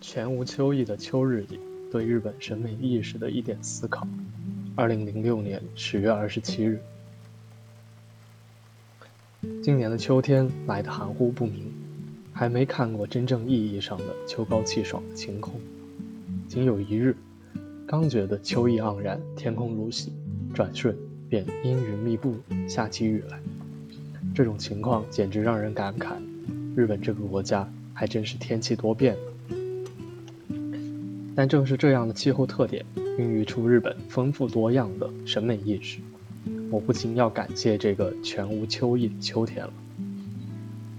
全无秋意的秋日里，对日本审美意识的一点思考。二零零六年十月二十七日，今年的秋天来得含糊不明，还没看过真正意义上的秋高气爽的晴空。仅有一日，刚觉得秋意盎然，天空如洗，转瞬便阴云密布，下起雨来。这种情况简直让人感慨，日本这个国家还真是天气多变。但正是这样的气候特点，孕育出日本丰富多样的审美意识。我不禁要感谢这个全无秋意的秋天了。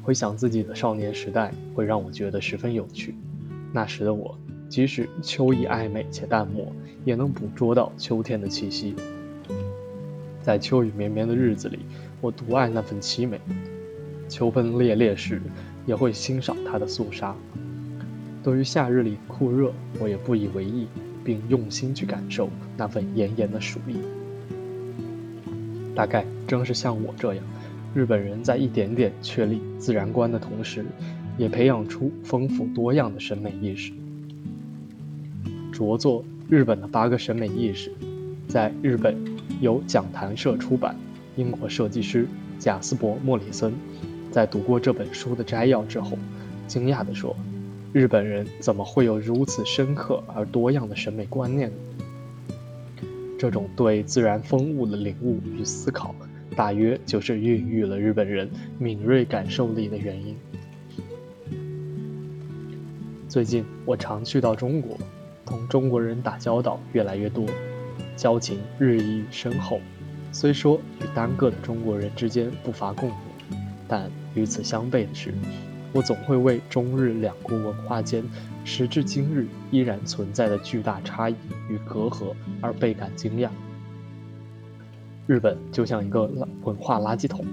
回想自己的少年时代，会让我觉得十分有趣。那时的我，即使秋意暧昧且淡漠，也能捕捉到秋天的气息。在秋雨绵绵的日子里，我独爱那份凄美。秋风烈烈时，也会欣赏它的肃杀。对于夏日里酷热，我也不以为意，并用心去感受那份炎炎的暑意。大概正是像我这样，日本人在一点点确立自然观的同时，也培养出丰富多样的审美意识。着作《日本的八个审美意识》，在日本由讲谈社出版。英国设计师贾斯伯·莫里森在读过这本书的摘要之后，惊讶地说。日本人怎么会有如此深刻而多样的审美观念呢？这种对自然风物的领悟与思考，大约就是孕育了日本人敏锐感受力的原因。最近我常去到中国，同中国人打交道越来越多，交情日益深厚。虽说与单个的中国人之间不乏共鸣，但与此相悖的是。我总会为中日两国文化间时至今日依然存在的巨大差异与隔阂而倍感惊讶。日本就像一个文化垃圾桶，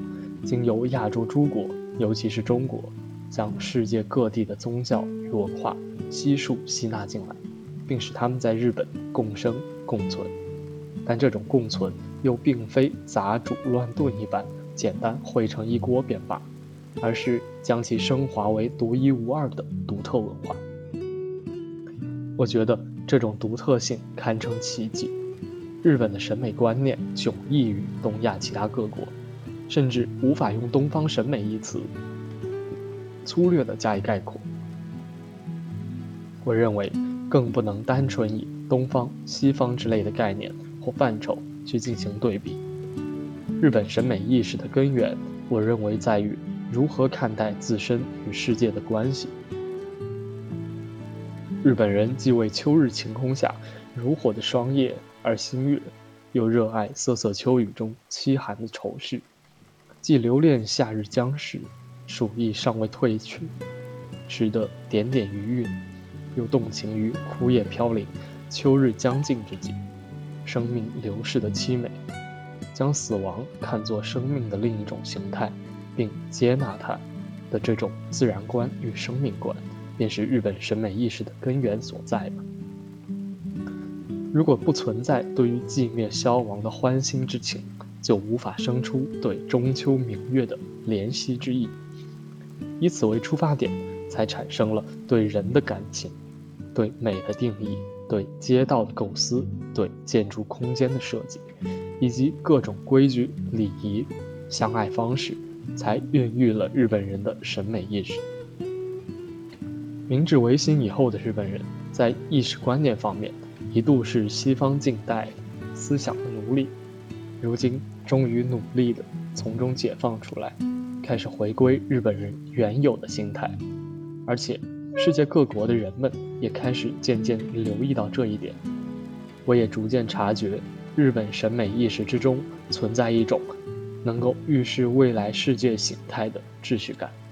经由亚洲诸国，尤其是中国，将世界各地的宗教与文化悉数吸纳进来，并使他们在日本共生共存。但这种共存又并非杂煮乱炖一般简单汇成一锅便罢。而是将其升华为独一无二的独特文化。我觉得这种独特性堪称奇迹。日本的审美观念迥异于东亚其他各国，甚至无法用“东方审美”一词粗略地加以概括。我认为更不能单纯以东方、西方之类的概念或范畴去进行对比。日本审美意识的根源，我认为在于。如何看待自身与世界的关系？日本人既为秋日晴空下如火的霜叶而心悦，又热爱瑟瑟秋雨中凄寒的愁绪；既留恋夏日将逝，暑意尚未褪去，时的点点余韵，又动情于枯叶飘零、秋日将尽之际，生命流逝的凄美，将死亡看作生命的另一种形态。并接纳它的这种自然观与生命观，便是日本审美意识的根源所在吧。如果不存在对于寂灭消亡的欢欣之情，就无法生出对中秋明月的怜惜之意。以此为出发点，才产生了对人的感情、对美的定义、对街道的构思、对建筑空间的设计，以及各种规矩、礼仪、相爱方式。才孕育了日本人的审美意识。明治维新以后的日本人，在意识观念方面一度是西方近代思想的奴隶，如今终于努力的从中解放出来，开始回归日本人原有的心态。而且，世界各国的人们也开始渐渐留意到这一点。我也逐渐察觉，日本审美意识之中存在一种。能够预示未来世界形态的秩序感。